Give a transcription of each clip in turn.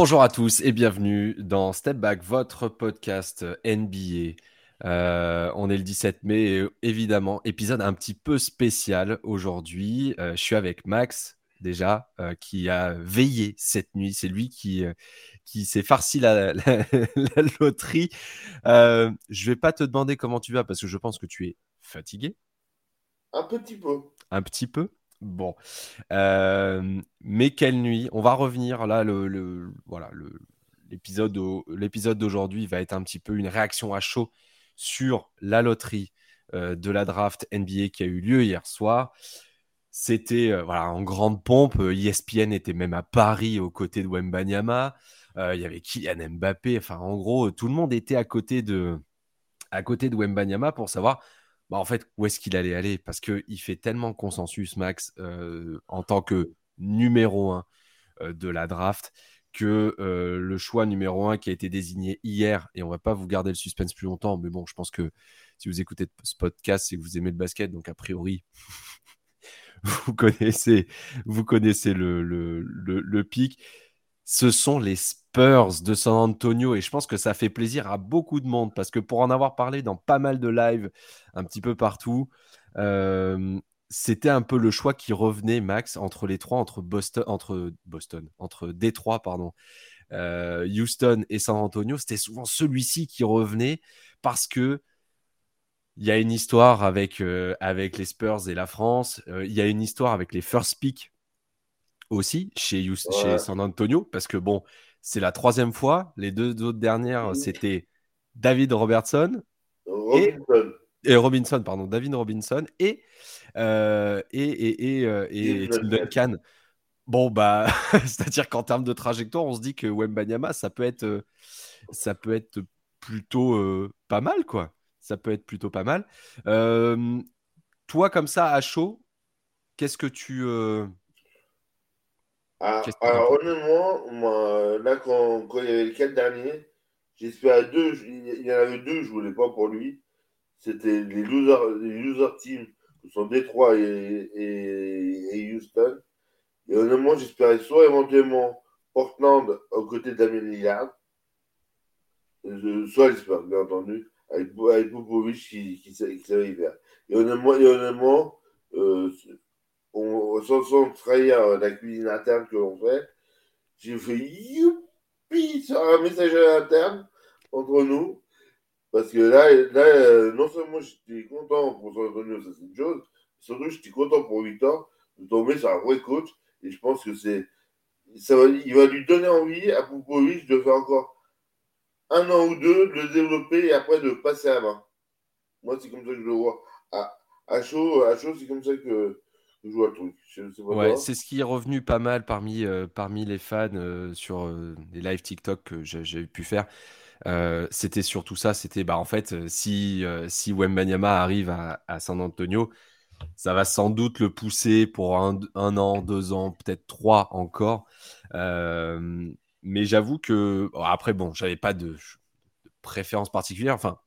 Bonjour à tous et bienvenue dans Step Back, votre podcast NBA. Euh, on est le 17 mai et évidemment, épisode un petit peu spécial aujourd'hui. Euh, je suis avec Max, déjà, euh, qui a veillé cette nuit. C'est lui qui, qui s'est farci la, la loterie. je vais pas te demander comment tu vas parce que je pense que tu es fatigué. Un petit peu. Un petit peu Bon. Euh, mais quelle nuit. On va revenir là. Le, voilà, l'épisode, l'épisode d'aujourd'hui va être un petit peu une réaction à chaud sur la loterie euh, de la draft NBA qui a eu lieu hier soir. C'était euh, voilà, en grande pompe. ESPN était même à Paris aux côtés de Wembanyama. Il y avait Kylian Mbappé. Enfin, en gros, tout le monde était à côté de, à côté de Wembanyama pour savoir bah, en fait, où est-ce qu'il allait aller? Parce qu'il fait tellement consensus, Max, euh, en tant que numéro un euh, de la draft, que euh, le choix numéro un qui a été désigné hier, et on va pas vous garder le suspense plus longtemps, mais bon, je pense que si vous écoutez ce podcast, c'est que vous aimez le basket, donc a priori, vous connaissez, vous connaissez le, le, le pic. Ce sont les Spurs de San Antonio et je pense que ça fait plaisir à beaucoup de monde parce que pour en avoir parlé dans pas mal de lives un petit peu partout, euh, c'était un peu le choix qui revenait, Max, entre les trois, entre Boston, entre Boston, entre Détroit, pardon, euh, Houston et San Antonio. C'était souvent celui-ci qui revenait parce que il y a une histoire avec, euh, avec les Spurs et la France. Il y a une histoire avec les first pick aussi chez, chez San Antonio parce que bon, c'est la troisième fois. Les deux autres dernières, c'était David Robertson Et, Robinson, pardon, David Robinson et, euh, et, et, euh, Tim Duncan. Bon, bah, c'est-à-dire qu'en termes de trajectoire, on se dit que Wembanyama, ça peut être, euh, ça peut être plutôt pas mal, quoi. Ça peut être plutôt pas mal. toi, comme ça, à chaud, qu'est-ce que tu, ah, alors, honnêtement, moi, là, quand, quand, il y avait les quatre derniers, j'espérais deux. Il y en avait deux, je voulais pas pour lui. C'était les loser, les loser teams, qui sont Détroit et, et, Houston. Et honnêtement, j'espérais soit éventuellement Portland aux côtés d'Amel Lillard, soit j'espère, bien entendu, avec, avec Popovic qui, qui, savait y faire. Et honnêtement, et honnêtement euh, on, sans, trahir euh, la cuisine interne que l'on fait, j'ai fait youpi sur un messager interne entre nous. Parce que là, là euh, non seulement j'étais content pour San Antonio, ça c'est une chose, surtout j'étais content pour Victor de tomber sur un vrai coach. Et je pense que c'est. Ça va, il va lui donner envie à Popovic de faire encore un an ou deux, de le développer et après de passer à main. Moi, c'est comme ça que je le vois. À, à chaud, à chaud c'est comme ça que, Ouais, c'est ce qui est revenu pas mal parmi, euh, parmi les fans euh, sur euh, les live TikTok que j'ai pu faire. c'était surtout ça, c'était bah, en fait, si, si Wembanyama arrive à, à, San Antonio, ça va sans doute le pousser pour un, un an, deux ans, peut-être trois encore. mais j'avoue que, après, bon, j'avais pas de, de, préférence particulière. Enfin,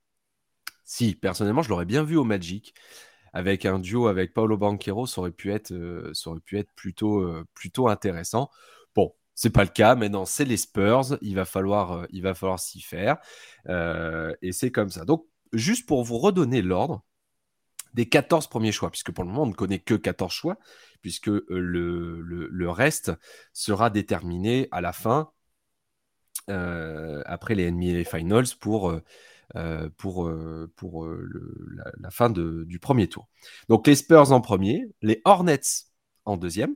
si, personnellement, je l'aurais bien vu au Magic avec un duo avec Paolo Banquero, ça aurait pu être, euh, ça aurait pu être plutôt, euh, plutôt intéressant. Bon, c'est pas le cas. Maintenant, c'est les Spurs. Il va falloir, euh, il va falloir s'y faire. et c'est comme ça. Donc, juste pour vous redonner l'ordre des 14 premiers choix, puisque pour le moment, on ne connaît que 14 choix, puisque le, le, reste sera déterminé à la fin, après les NBA Finals, pour pour, euh, pour euh, la, fin du premier tour. Donc les Spurs en premier, les Hornets en deuxième,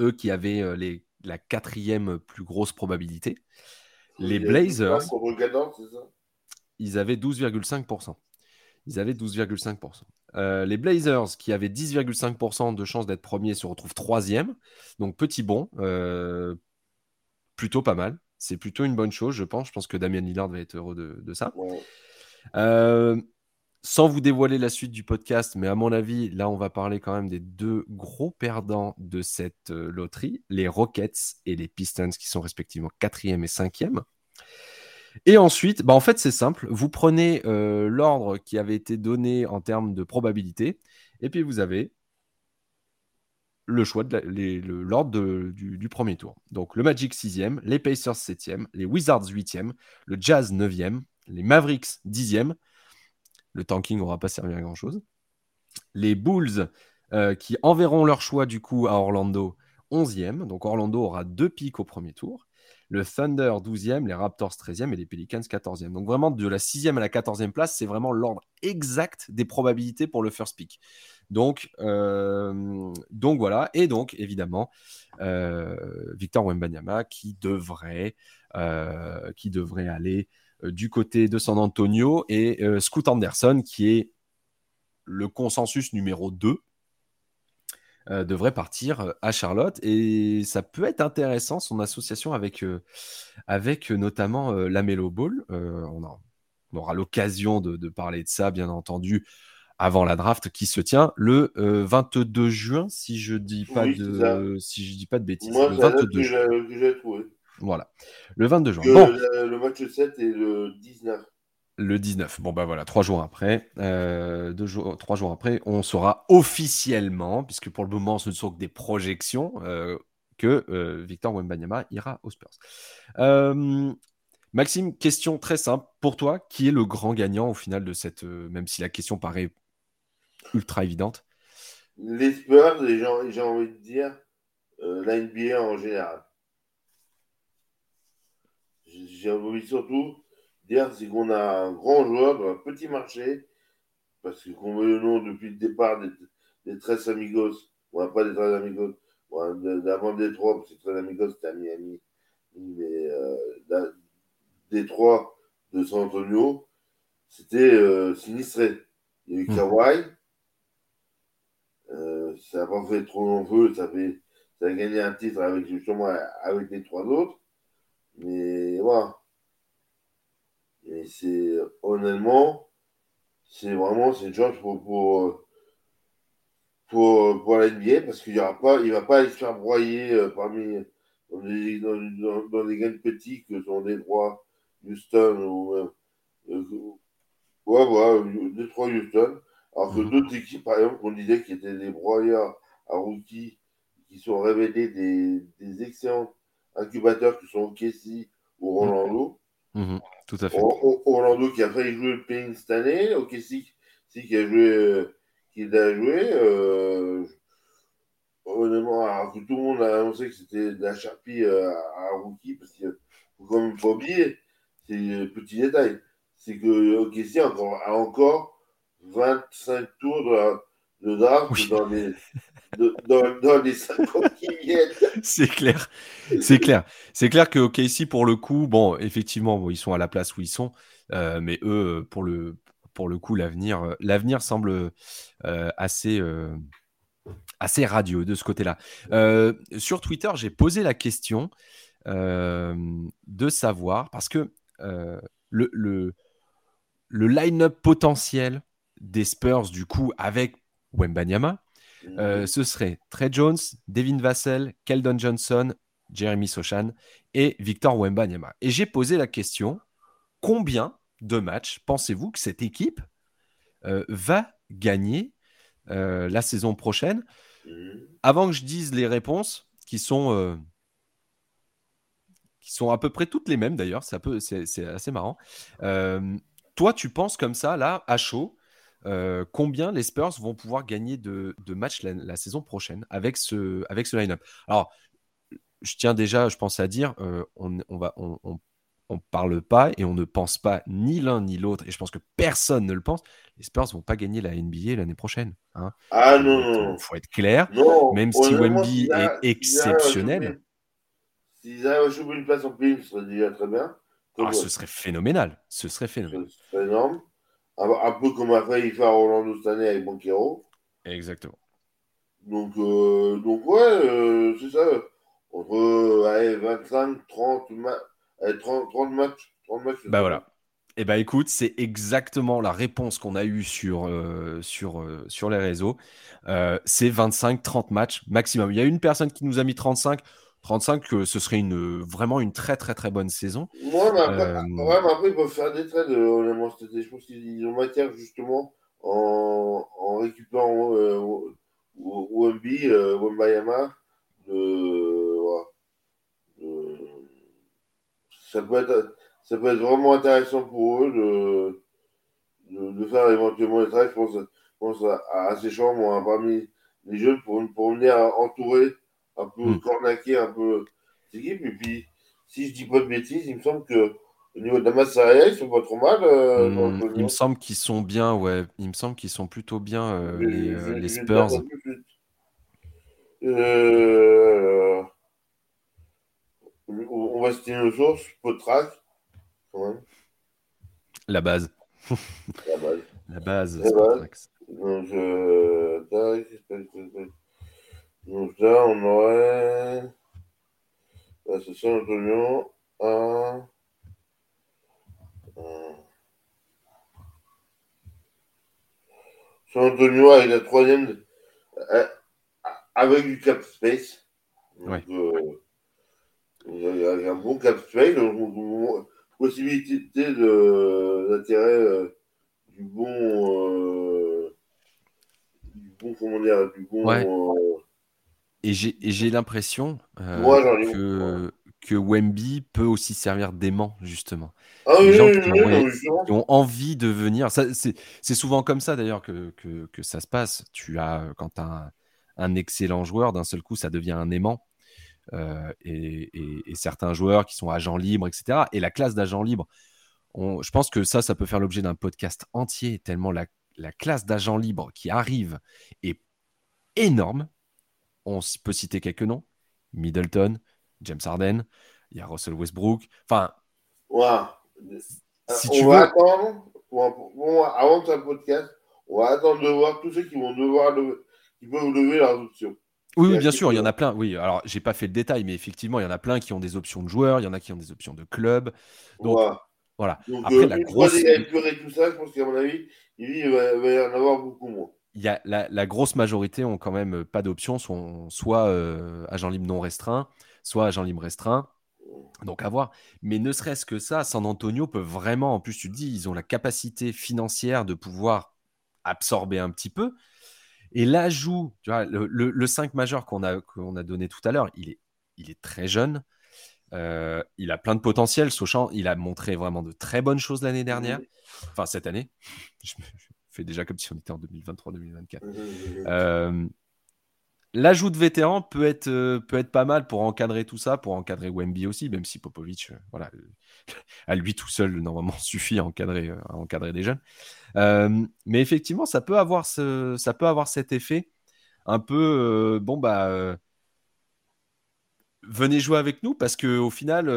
eux qui avaient les, la quatrième plus grosse probabilité. Les Blazers, ils avaient 12,5%. Ils avaient 12,5%. les Blazers, qui avaient 10,5% de chance d'être premiers, se retrouvent troisième. Donc petit bon, plutôt pas mal. C'est plutôt une bonne chose, je pense. Je pense que Damien Lillard va être heureux de, ça. Euh, sans vous dévoiler la suite du podcast, mais à mon avis, là, on va parler quand même des deux gros perdants de cette euh, loterie, les Rockets et les Pistons, qui sont respectivement quatrième et cinquième. Et ensuite, bah en fait, c'est simple. Vous prenez euh, l'ordre qui avait été donné en termes de probabilité, et puis vous avez le choix de l'ordre du, premier tour. Donc le Magic 6e, les Pacers 7e, les Wizards 8e, le Jazz 9e, les Mavericks 10e. Le tanking n'aura pas servi à grand-chose. Les Bulls euh, qui enverront leur choix du coup à Orlando 11e. Donc Orlando aura deux pics au premier tour. Le Thunder 12e, les Raptors 13e et les Pelicans 14e. Donc vraiment de la 6e à la 14e place, c'est vraiment l'ordre exact des probabilités pour le first pick. Donc, euh, voilà. Et donc évidemment, euh, Victor Wembanyama qui devrait, qui devrait aller du côté de San Antonio et Scoot Anderson qui est le consensus numéro 2 euh, devrait partir euh, à Charlotte. Et ça peut être intéressant, son association avec, euh, avec notamment la Melo Ball. On, aura l'occasion de, parler de ça, bien entendu, avant la draft qui se tient le 22 juin, si je dis pas de si je dis pas de bêtises. Moi, le 22 juin. trouvé. Voilà, le 22 juin. Bon. Le, match 7 est le 19 le 19. Bon, bah voilà, trois jours après, euh, trois jours après, on saura officiellement, puisque pour le moment, ce ne sont que des projections, euh, que euh, Victor Wembanyama ira aux Spurs. Maxime, question très simple. Pour toi, qui est le grand gagnant au final de cette. même si la question paraît ultra évidente? Les Spurs, j'ai envie de dire la NBA en général. J'ai envie surtout dire, c'est qu'on a un grand joueur dans un petit marché, parce qu'on veut le nom depuis le départ des, des Tres Amigos, on pas des Tres Amigos, d'avant Détroit, parce que Tres Amigos c'était à Miami, mais euh, Détroit de San Antonio, c'était euh, sinistré. Il y a eu mmh. Kawhi, euh, ça n'a pas fait trop long feu, ça, fait, ça a gagné un titre avec justement avec les trois autres, mais voilà. Et c'est honnêtement, c'est vraiment c'est une chance pour, pour, pour, pour la NBA parce qu'il ne pas, il va pas aller se faire broyer euh, parmi dans des, dans, dans, dans des gains petits que sont Détroit, Houston ou euh, euh, ouais, ouais, Détroit, Houston. Alors que mhm. d'autres équipes, par exemple, qu'on disait qui étaient des broyeurs à rookies, qui sont révélés des, des excellents incubateurs qui sont au Kessie ou Rolando. Mhm. Tout à fait. Orlando qui a failli jouer le Payne cette année, ok, qui a joué, euh, qui a joué, euh, honnêtement, alors que tout le monde a annoncé que c'était de la charpie euh, à, rookie, parce qu'il faut quand même pas oublier, c'est un petit détail, c'est que OKC encore, a encore 25 tours de, de draft dans les dans, les 50 qui viennent. C'est clair. C'est clair. C'est clair que OKC, pour le coup, bon, effectivement, ils sont à la place où ils sont, euh, mais eux, pour le, pour le coup, l'avenir, euh, l'avenir semble euh, assez, assez radieux de ce côté-là. sur Twitter, j'ai posé la question de savoir, parce que le, le, le line-up potentiel des Spurs, du coup, avec Wembanyama, euh, ce serait Trey Jones, Devin Vassell, Keldon Johnson, Jeremy Sochan et Victor Wembanyama. Et j'ai posé la question combien de matchs pensez-vous que cette équipe euh, va gagner euh, la saison prochaine? Avant que je dise les réponses, qui sont, qui sont à peu près toutes les mêmes d'ailleurs, c'est assez marrant. toi, tu penses comme ça, là, à chaud, euh, combien les Spurs vont pouvoir gagner de, matchs la, saison prochaine avec ce, avec ce line-up? Alors, je tiens déjà, je pense à dire, euh, on, on, va, on, on, parle pas et on ne pense pas ni l'un ni l'autre, et je pense que personne ne le pense, les Spurs vont pas gagner la NBA l'année prochaine. Hein. Ah non, non. Il faut être clair, même si Wemby est exceptionnel. S'ils arrivent à choper une place en pays, ce serait déjà très bien. Ah, ce serait phénoménal. Ce serait phénoménal. Ce serait énorme. Un, peu comme a failli faire Orlando cette année avec Banquero. Exactement. Donc, euh, donc ouais, euh, c'est ça. Entre 25, 30, 30, 30 matchs. 30 matchs bah voilà. Et eh bah écoute, c'est exactement la réponse qu'on a eue sur, euh, sur, sur les réseaux. c'est 25-30 matchs maximum. Il y a une personne qui nous a mis 35. 35, que ce serait une, vraiment une très très très bonne saison. Ouais, mais après, euh... ouais, mais après ils peuvent faire des trades, euh, honnêtement. Je pense qu'ils ont matière justement en, en récupérant euh, Wemby, Wembayama, ça, peut être, ça peut être vraiment intéressant pour eux de, de, faire éventuellement des trades. Je pense, je pense à, à, ces chambres parmi les jeunes pour, pour venir entourer un peu, mm. cornaquer un peu l'équipe. Et puis, si je dis pas de bêtises, il me semble que au niveau de la masse salariale, ils sont pas trop mal. Euh, mmh, il me semble qu'ils sont bien, ouais. Il me semble qu'ils sont plutôt bien, euh, les, euh, les, Spurs. On va citer nos sources, Potrac, quand même. La base. La base. La base. La base. Donc, donc là, on aurait. Là, c'est San Antonio. Un. San Antonio avec la troisième, euh, avec du cap space. Donc, euh, il y a un bon cap space, donc, possibilité d'attirer euh, du bon, du bon, comment dire, du bon. Et j'ai l'impression que, que Wemby peut aussi servir d'aimant, justement. Ah, Les gens qui, ont, envie de venir. C'est souvent comme ça, d'ailleurs, que, que, que, ça se passe. Tu as, quand tu as un, excellent joueur, d'un seul coup, ça devient un aimant. Euh, et, et, certains joueurs qui sont agents libres, etc. Et la classe d'agents libres, on, je pense que ça, ça peut faire l'objet d'un podcast entier, tellement la, la classe d'agents libres qui arrive est énorme. On peut citer quelques noms. Middleton, James Harden, il y a Russell Westbrook. Enfin. Si on va attendre, avant de faire le podcast, on va attendre de voir tous ceux qui vont devoir lever, qui peuvent lever leurs options. Oui, bien sûr, il y en a plein. Oui, alors j'ai pas fait le détail, mais effectivement, il y en a plein qui ont des options de joueurs, il y en a qui ont des options de club. Donc, voilà. Après, euh, la grosse. tout ça, je pense qu'à mon avis, il va, y en avoir beaucoup moins. Y a la, grosse majorité ont quand même pas d'options, sont soit euh, agent libre non restreint, soit agent libre restreint. Donc à voir. Mais ne serait-ce que ça, San Antonio peut vraiment, en plus tu te dis, ils ont la capacité financière de pouvoir absorber un petit peu. Et l'ajout, tu vois, le, 5 majeur qu'on a, qu'on a donné tout à l'heure, il est, il est très jeune. Euh, il a plein de potentiel. Sochant, il a montré vraiment de très bonnes choses l'année dernière. Enfin, cette année. Je, fais déjà comme si on était en 2023-2024. L'ajout de vétérans peut être, euh, peut être pas mal pour encadrer tout ça, pour encadrer Wemby aussi, même si Popovic, euh, voilà, à lui tout seul, normalement, suffit à encadrer, euh, à encadrer des jeunes. mais effectivement, ça peut, avoir ce, ça peut avoir cet effet un peu, bon, bah, venez jouer avec nous parce qu'au final,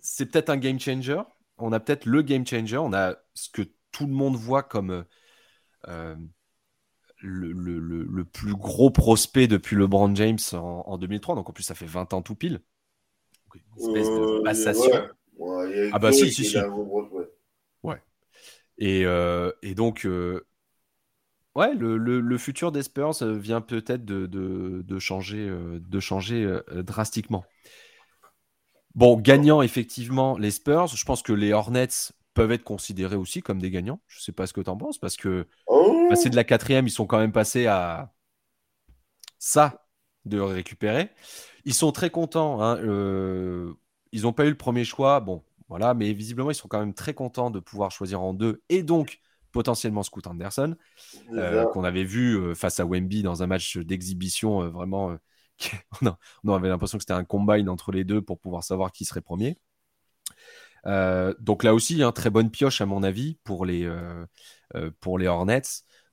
c'est peut-être un game changer. On a peut-être le game changer. On a ce que tout le monde voit comme le, le, le, plus gros prospect depuis LeBron James en, en, 2003. Donc en plus, ça fait 20 ans tout pile. Une espèce de passation. Euh, ah bah si, si, si. Ouais. Et, euh, et donc, euh, ouais, le, le, futur des Spurs vient peut-être de, de, de, changer, de changer drastiquement. Bon, gagnant effectivement les Spurs, je pense que les Hornets peuvent être considérés aussi comme des gagnants. Je ne sais pas ce que tu en penses, parce que oh passer de la quatrième, ils sont quand même passés à ça de récupérer. Ils sont très contents. Hein, euh, ils n'ont pas eu le premier choix, bon, voilà, mais visiblement, ils sont quand même très contents de pouvoir choisir en deux et donc potentiellement Scoot Anderson, euh, qu'on avait vu euh, face à Wemby dans un match d'exhibition vraiment. on avait l'impression que c'était un combine entre les deux pour pouvoir savoir qui serait premier. Euh, donc là aussi, hein, très bonne pioche à mon avis pour les, euh, euh, pour les Hornets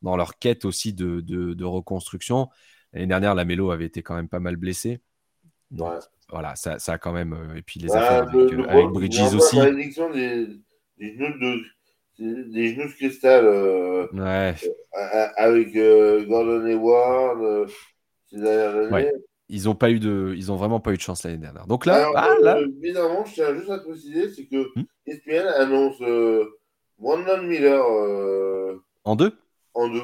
dans leur quête aussi de, de, reconstruction. L'année dernière, la Mélo avait été quand même pas mal blessé. Donc, voilà, ça, ça, a quand même. et puis les affaires avec, avec Bridges aussi. Des, des, genoux de, des genoux de cristal ouais. avec Gordon Hayward ces dernières années ils ont pas eu de, ils ont vraiment pas eu de chance l'année dernière. Donc là, ah, là... Euh, bizarrement, je tiens juste à préciser, c'est que hmm ESPN annonce euh, Brandon Miller euh, en deux? En deux.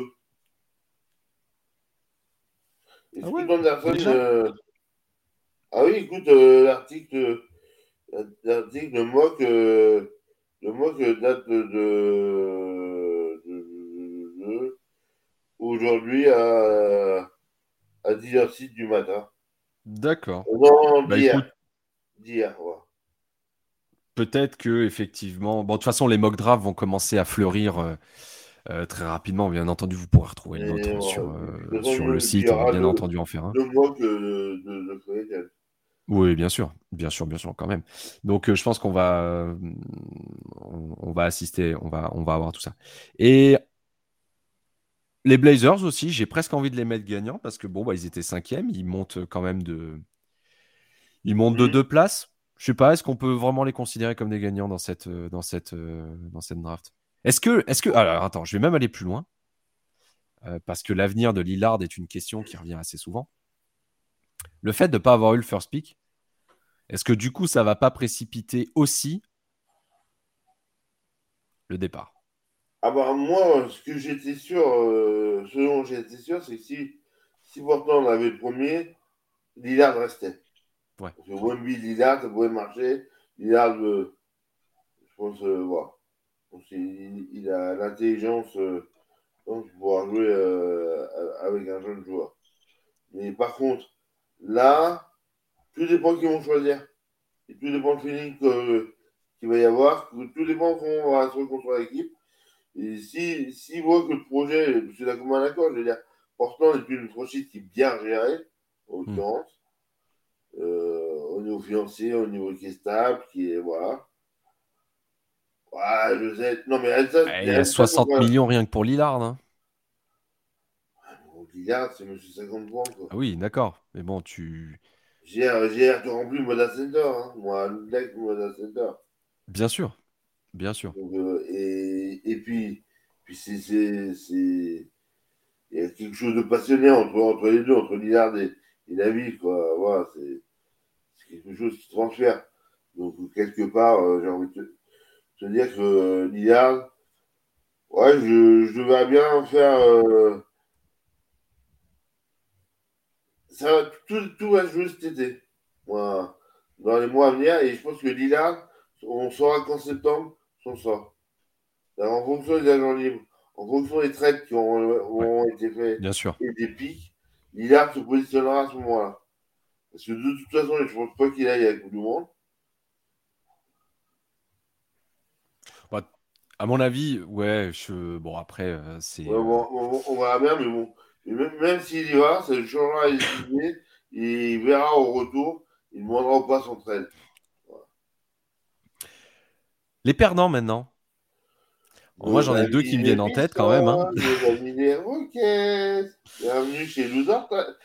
ah, ouais, euh, ah oui, écoute, l'article, l'article le mois que, le mois que date de, de, de, de aujourd'hui à, à 10h06 du matin. D'accord. Bah, ouais. Peut-être que effectivement, bon, de toute façon, les mock drafts vont commencer à fleurir euh, euh, très rapidement. Bien entendu, vous pourrez retrouver le nôtre sur, euh, sur le site. On va bien entendu en faire un. oui, bien sûr, bien sûr, bien sûr, quand même. Donc, je pense qu'on va, on, va assister, on va, on va avoir tout ça. Et les Blazers aussi, j'ai presque envie de les mettre gagnants parce que bon, bah, ils étaient cinquièmes, ils montent quand même de, ils montent de mmh. deux places. Je sais pas, est-ce qu'on peut vraiment les considérer comme des gagnants dans cette, euh, dans cette, euh, dans cette draft? Est-ce que, est-ce que, alors attends, je vais même aller plus loin euh, parce que l'avenir de Lillard est une question qui revient assez souvent. Le fait de ne pas avoir eu le first pick, est-ce que du coup ça va pas précipiter aussi le départ? Ah bah moi, ce que j'étais sûr, ce dont j'étais sûr, c'est que si, si pourtant on avait le premier, Lillard restait. Ouais. Parce que Wemby, Lillard, ça pourrait marcher. Lillard, euh, je pense, euh, voilà. il, il, a l'intelligence euh, pour pouvoir jouer euh, avec un jeune joueur. Mais par contre, là, tout dépend qui vont choisir. Et tout dépend du feeling qu'il va y avoir. Tout dépend comment on va se reconstruire l'équipe. Et si, si voient que le projet, c'est là comme un accord, je veux dire, pourtant, est une franchise qui est bien gérée, en hmm. l'occurrence. Euh, au niveau financier, au niveau qui est stable, qui est. Voilà. Ouais, je sais. Non, mais il y a 60 millions rien que pour Lillard. Hein. Lillard, c'est monsieur 50 points. Quoi. Ah oui, d'accord. Mais bon, tu. J'ai tu remplis Moda Center. Hein. Moi, le Moda Center. Bien sûr. Bien sûr. Euh, et, et, puis, puis c'est. Il y a quelque chose de passionné entre, entre les deux, entre Lillard et, et David, quoi. Voilà, c'est quelque chose qui transfère. Donc, quelque part, euh, j'ai envie de te, dire que euh, Lillard, ouais, je, je devrais bien faire. Euh, ça, tout, tout va jouer cet été. Voilà. Dans les mois à venir, et je pense que Lillard, on saura qu'en septembre, sort. en fonction des agents libres, en fonction des traites qui ont, été faits Bien sûr. et des pics, Lillard se positionnera à ce moment-là. Parce que de toute façon, je ne pense pas qu'il aille avec le Monde. Bah, à mon avis, ouais, je... bon, après, euh, c'est. on, verra bien, mais bon. même, s'il y va, ça changera les idées. Il verra au retour, il ne demandera pas son trade. Les perdants maintenant. moi, j'en ai deux qui me viennent en tête quand même. Hein. Bienvenue chez Loser.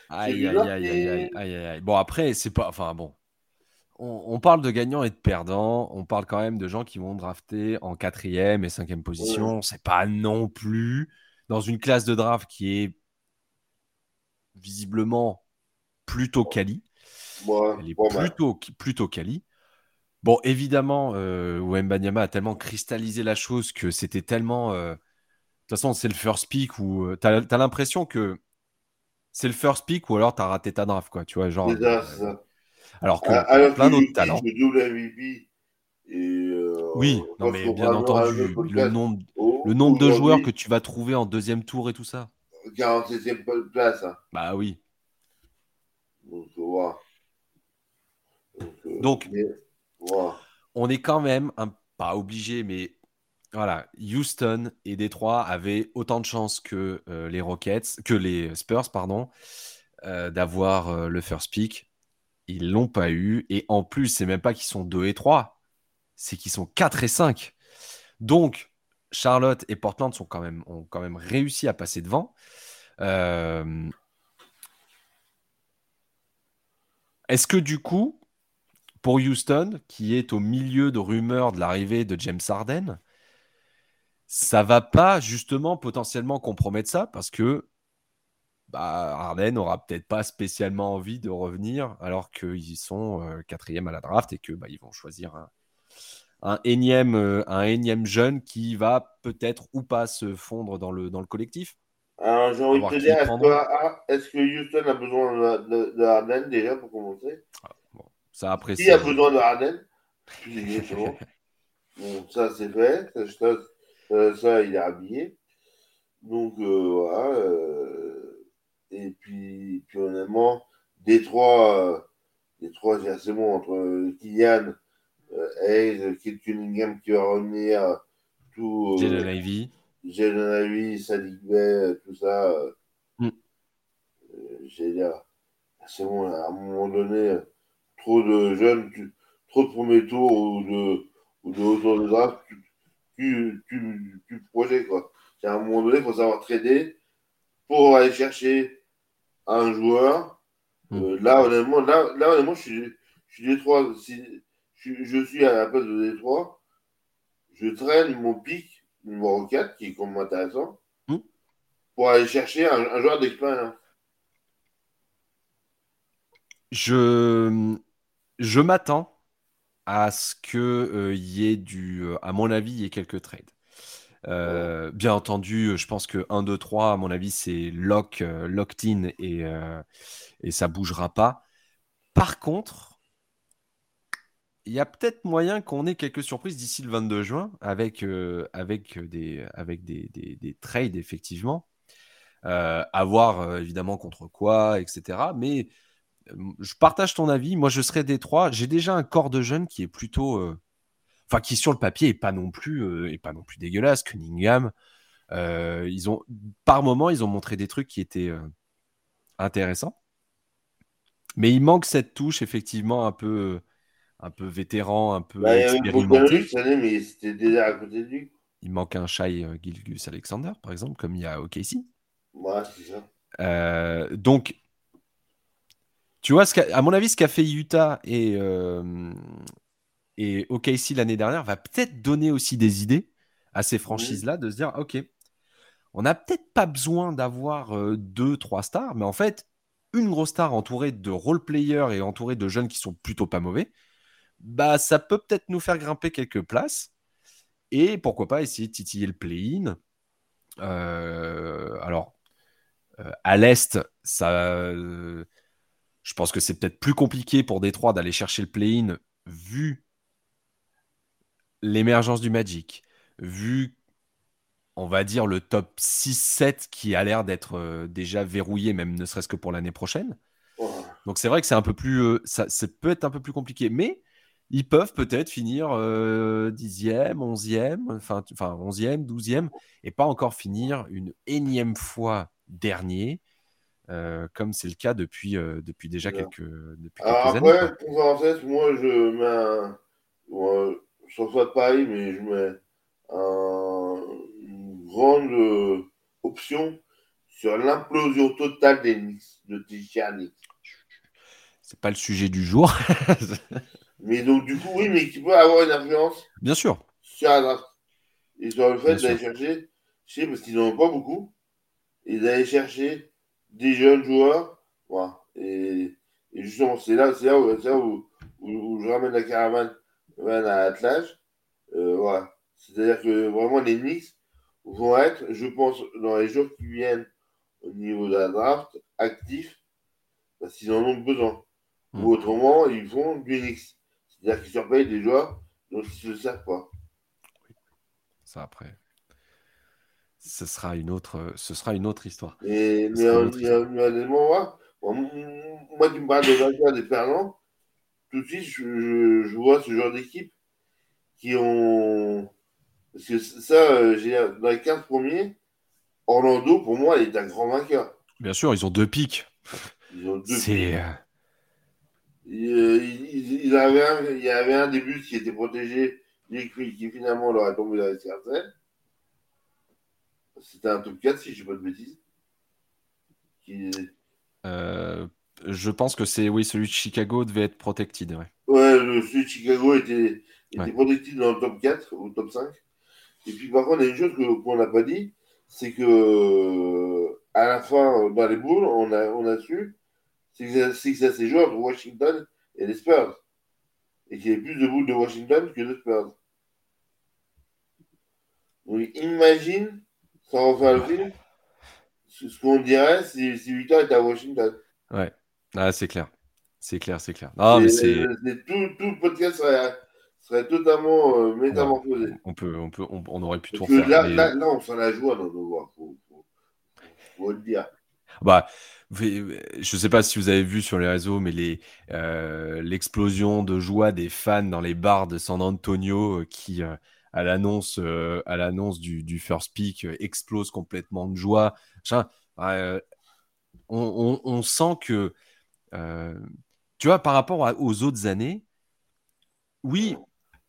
Aïe, aïe, aïe, aïe, aïe, Bon, après, c'est pas. Enfin, bon. On, parle de gagnants et de perdants. On parle quand même de gens qui vont drafter en quatrième et cinquième position. C'est pas non plus dans une classe de draft qui est visiblement plutôt quali. Elle est plutôt, plutôt quali. Bon, évidemment, euh, Wembanyama a tellement cristallisé la chose que c'était tellement. Euh, de toute façon, c'est le first pick où euh, tu as, l'impression que c'est le first pick ou alors tu as raté ta draft, quoi. Tu vois, genre. Euh, alors que alors plein d'autres talents. Euh, oui, non, mais bien entendu, le nombre, le nombre de joueurs que tu vas trouver en deuxième tour et tout ça. 47e place. Hein. Bah oui. Donc, Donc on est quand même pas obligé, mais voilà, Houston et Détroit avaient autant de chances que euh, les Rockets, que les Spurs, pardon, euh, d'avoir euh, le first pick. Ils l'ont pas eu. Et en plus, c'est même pas qu'ils sont 2 et 3, c'est qu'ils sont 4 et 5. Donc, Charlotte et Portland ont quand même réussi à passer devant. Est-ce que du coup, pour Houston, qui est au milieu de rumeurs de l'arrivée de James Harden, ça va pas justement potentiellement compromettre ça parce que bah, Arden n'aura peut-être pas spécialement envie de revenir alors qu'ils sont euh, quatrième à la draft et que bah, ils vont choisir un, énième, euh, un énième jeune qui va peut-être ou pas se fondre dans le, dans le collectif. Alors j'ai envie de te dire, est-ce que, Houston a besoin de, de, Harden déjà pour commencer? Ah, ça après, Qui a besoin de Harden Bon, ça c'est fait. Ça, ça, il est habillé. Donc, voilà. et puis, puis, honnêtement, Détroit, Détroit c'est bon entre Kylian, Hayes, Kit Cunningham qui va revenir, tout. Jalen Ivy. Jalen Ivy, Sadiq Bay, tout ça. Mm. J'ai dire, c'est bon, à un moment donné, trop de jeunes, trop de premiers tours ou de, ou de autour de draft, tu, tu, tu, projettes, quoi. À un moment donné, il faut savoir trader pour aller chercher un joueur. Hmm. Euh, là, honnêtement, là, là, honnêtement, je suis, je suis Détroit. Si, je, suis à la place de Détroit. Je traîne mon pic numéro 4, qui est comme intéressant, hmm. pour aller chercher un, un joueur d'expérience. Je, je m'attends à ce qu'il euh, y ait du, euh, à mon avis, il y ait quelques trades. Euh, bien entendu, je pense que 1, 2, 3, à mon avis, c'est lock, locked in et, et ça bougera pas. Par contre, il y a peut-être moyen qu'on ait quelques surprises d'ici le 22 juin avec, avec, des, avec des, des, des trades, effectivement. à voir évidemment contre quoi, etc. Mais je partage ton avis. Moi, je serais Détroit. J'ai déjà un corps de jeunes qui est plutôt. Euh, enfin, qui sur le papier est pas non plus, euh, pas non plus dégueulasse. Cunningham. Euh, ils ont, par moment, ils ont montré des trucs qui étaient intéressants. Mais il manque cette touche, effectivement, un peu, un peu vétéran, un peu bah, expérimenté. mais c'était déjà à côté de lui. Il manque un Shai Gilgus Alexander, par exemple, comme il y a OKC. Ouais, c'est ça. donc, tu vois, ce à mon avis, ce qu'a fait Utah et, euh, et OKC l'année dernière va peut-être donner aussi des idées à ces franchises-là de se dire, OK, on n'a peut-être pas besoin d'avoir euh, deux, trois stars, mais en fait, une grosse star entourée de role-players et entourée de jeunes qui sont plutôt pas mauvais, bah ça peut peut-être nous faire grimper quelques places. Et pourquoi pas essayer de titiller le play-in. Euh, alors, à l'Est, ça je pense que c'est peut-être plus compliqué pour Détroit d'aller chercher le play-in vu l'émergence du Magic, vu, on va dire, le top 6-7 qui a l'air d'être euh, déjà verrouillé, même ne serait-ce que pour l'année prochaine. Donc c'est vrai que c'est un peu plus, euh, ça, peut être un peu plus compliqué, mais ils peuvent peut-être finir euh, dixième, onzième, enfin, enfin onzième, douzième, et pas encore finir une énième fois dernier euh, comme c'est le cas depuis, euh, depuis déjà quelques, depuis Alors quelques après, années. moi, je mets un. Bon, je de Paris, mais je mets un... une grande euh, option sur l'implosion totale des de Tichani. C'est pas le sujet du jour. mais donc, du coup, oui, mais qui peut avoir une influence. Bien sûr. Sur la draft. Et sur le fait d'aller chercher, je sais, parce qu'ils n'en ont pas beaucoup, et d'aller chercher des jeunes joueurs. Voilà. Et, justement, c'est là, c'est là, où, là où, où, je ramène la caravane à Atlas. Euh, voilà. C'est-à-dire que vraiment, les Knicks vont être, je pense, dans les jours qui viennent, au niveau de la draft, actifs, parce qu'ils en ont besoin. Ou hmm. autrement, ils font du Knicks. C'est-à-dire qu'ils surpayent des joueurs dont ils ne se servent pas. Ça, après ce sera une autre, ce sera une autre histoire. Et, mais, honnêtement, moi, moi qui me parle de vainqueurs des perdants, tout de suite, je, je, vois ce genre d'équipe qui ont. Parce que ça, euh, dans les 15 premiers, Orlando, pour moi, est un grand vainqueur. Bien sûr, ils ont deux pics. Ils ont deux pics. Euh, il, il, avait un, il y avait un début qui était protégé, qui, qui finalement leur a tombé dans les cercles. C'était un top 4, si je ne dis pas de bêtises. Euh, je pense que c'est oui, celui de Chicago devait être protected. Ouais, ouais le, celui de Chicago était, était protected dans le top 4 ou top 5. Et puis par contre, il y a une chose qu'on n'a pas dit, c'est que à la fin, dans les boules, on a, on a su c'est que ça s'est joué entre Washington et les Spurs. Et qu'il y avait plus de boules de Washington que de Spurs. Donc imagine sans refaire le film, ce qu'on dirait si, si Victor était à Washington. Ouais, ah, c'est clair. C'est clair, c'est clair. Non, mais c'est... Tout, tout, le podcast serait, serait totalement euh, métamorphosé. On, peut, on, peut, on, aurait pu tout refaire. Là, là, là, on s'en la joue à nos devoirs. Faut, faut... faut le dire. Bah, je ne sais pas si vous avez vu sur les réseaux, mais les, euh, l'explosion de joie des fans dans les bars de San Antonio euh, qui, euh, à l'annonce, à l'annonce du, du, first pick, explose complètement de joie. on, on, sent que, tu vois, par rapport aux autres années, oui,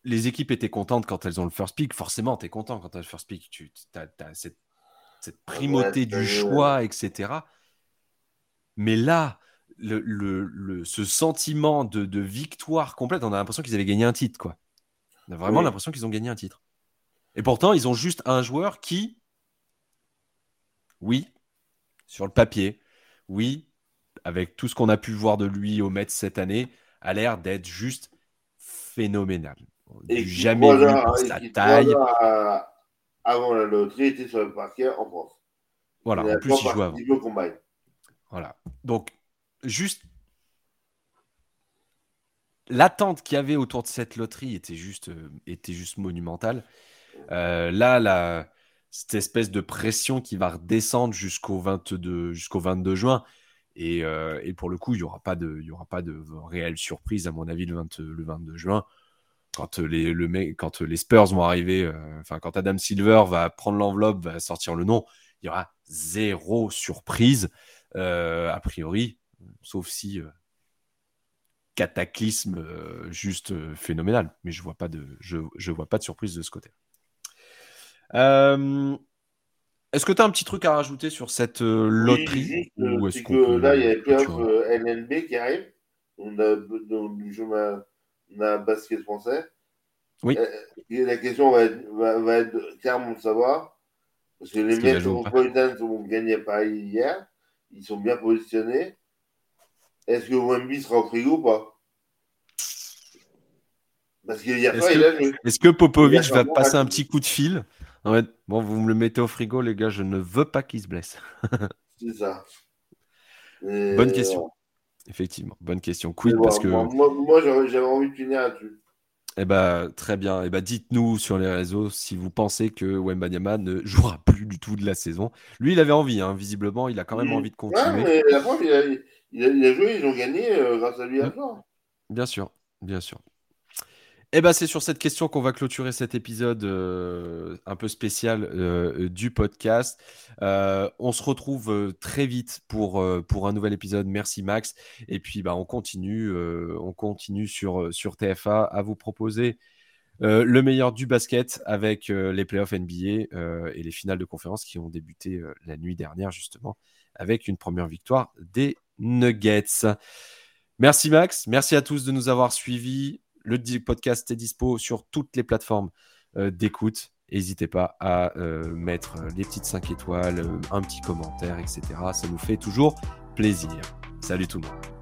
les équipes étaient contentes quand elles ont le first pick. Forcément, tu es content quand tu as le first pick. Tu as, cette, cette, primauté du choix, etc. Mais là, le, le, ce sentiment de, de, victoire complète, on a l'impression qu'ils avaient gagné un titre. Quoi. On a vraiment l'impression qu'ils ont gagné un titre. Et pourtant, ils ont juste un joueur qui, oui, sur le papier, oui, avec tout ce qu'on a pu voir de lui au Mets cette année, a l'air d'être juste phénoménal. Et jamais vu pour sa taille. avant la loterie, était sur le parquet en France. Voilà, en plus, il joue avant. Voilà. Donc, juste. L'attente qu'il y avait autour de cette loterie était juste, euh, était juste monumentale. Euh, là, cette espèce de pression qui va redescendre jusqu'au 22, jusqu'au 22 juin. Et, euh, et, pour le coup, il n'y aura, pas de, aura pas de réelle surprise, à mon avis, le, le 22 juin. Quand les, le, quand les Spurs vont arriver, enfin, quand Adam Silver va prendre l'enveloppe, va sortir le nom, il y aura zéro surprise. A priori, sauf si cataclysme euh, juste phénoménal. Mais je vois pas de, je, je vois pas de surprise de ce côté. Est-ce que tu as un petit truc à rajouter sur cette loterie ou est-ce que là, il y a les playoffs LNB qui arrivent. On a, on a, basket français. Oui. Et la question va être, va, être clairement de savoir. Parce que les Metropolitans ont gagné à Paris hier ils sont bien positionnés. Est-ce que Wemby sera au frigo ou pas? Parce qu'il y a Est-ce que, est que, Popovic va passer un petit coup de fil? Bon, vous me le mettez au frigo, les gars, je ne veux pas qu'il se blesse. C'est ça. bonne question. Effectivement, bonne question. Quid parce que. Moi, moi j'avais envie de finir là-dessus. Eh ben, très bien. Eh ben, dites-nous sur les réseaux si vous pensez que Wembanyama ne jouera plus du tout de la saison. Lui, il avait envie, hein. visiblement, il a quand même envie de continuer. mais la fois, il a, il, a, joué, ils ont gagné euh, grâce à lui à mmh. Bien sûr, bien sûr. Eh ben, c'est sur cette question qu'on va clôturer cet épisode euh, un peu spécial euh, du podcast. Euh, on se retrouve très vite pour, pour un nouvel épisode. Merci Max. Et puis bah, on continue, on continue sur, sur TFA à vous proposer le meilleur du basket avec les playoffs NBA et les finales de conférence qui ont débuté la nuit dernière justement avec une première victoire des Nuggets. Merci Max, merci à tous de nous avoir suivis. Le podcast est dispo sur toutes les plateformes euh, d'écoute. N'hésitez pas à euh, mettre les petites 5 étoiles, un petit commentaire, etc. Ça nous fait toujours plaisir. Salut tout le monde.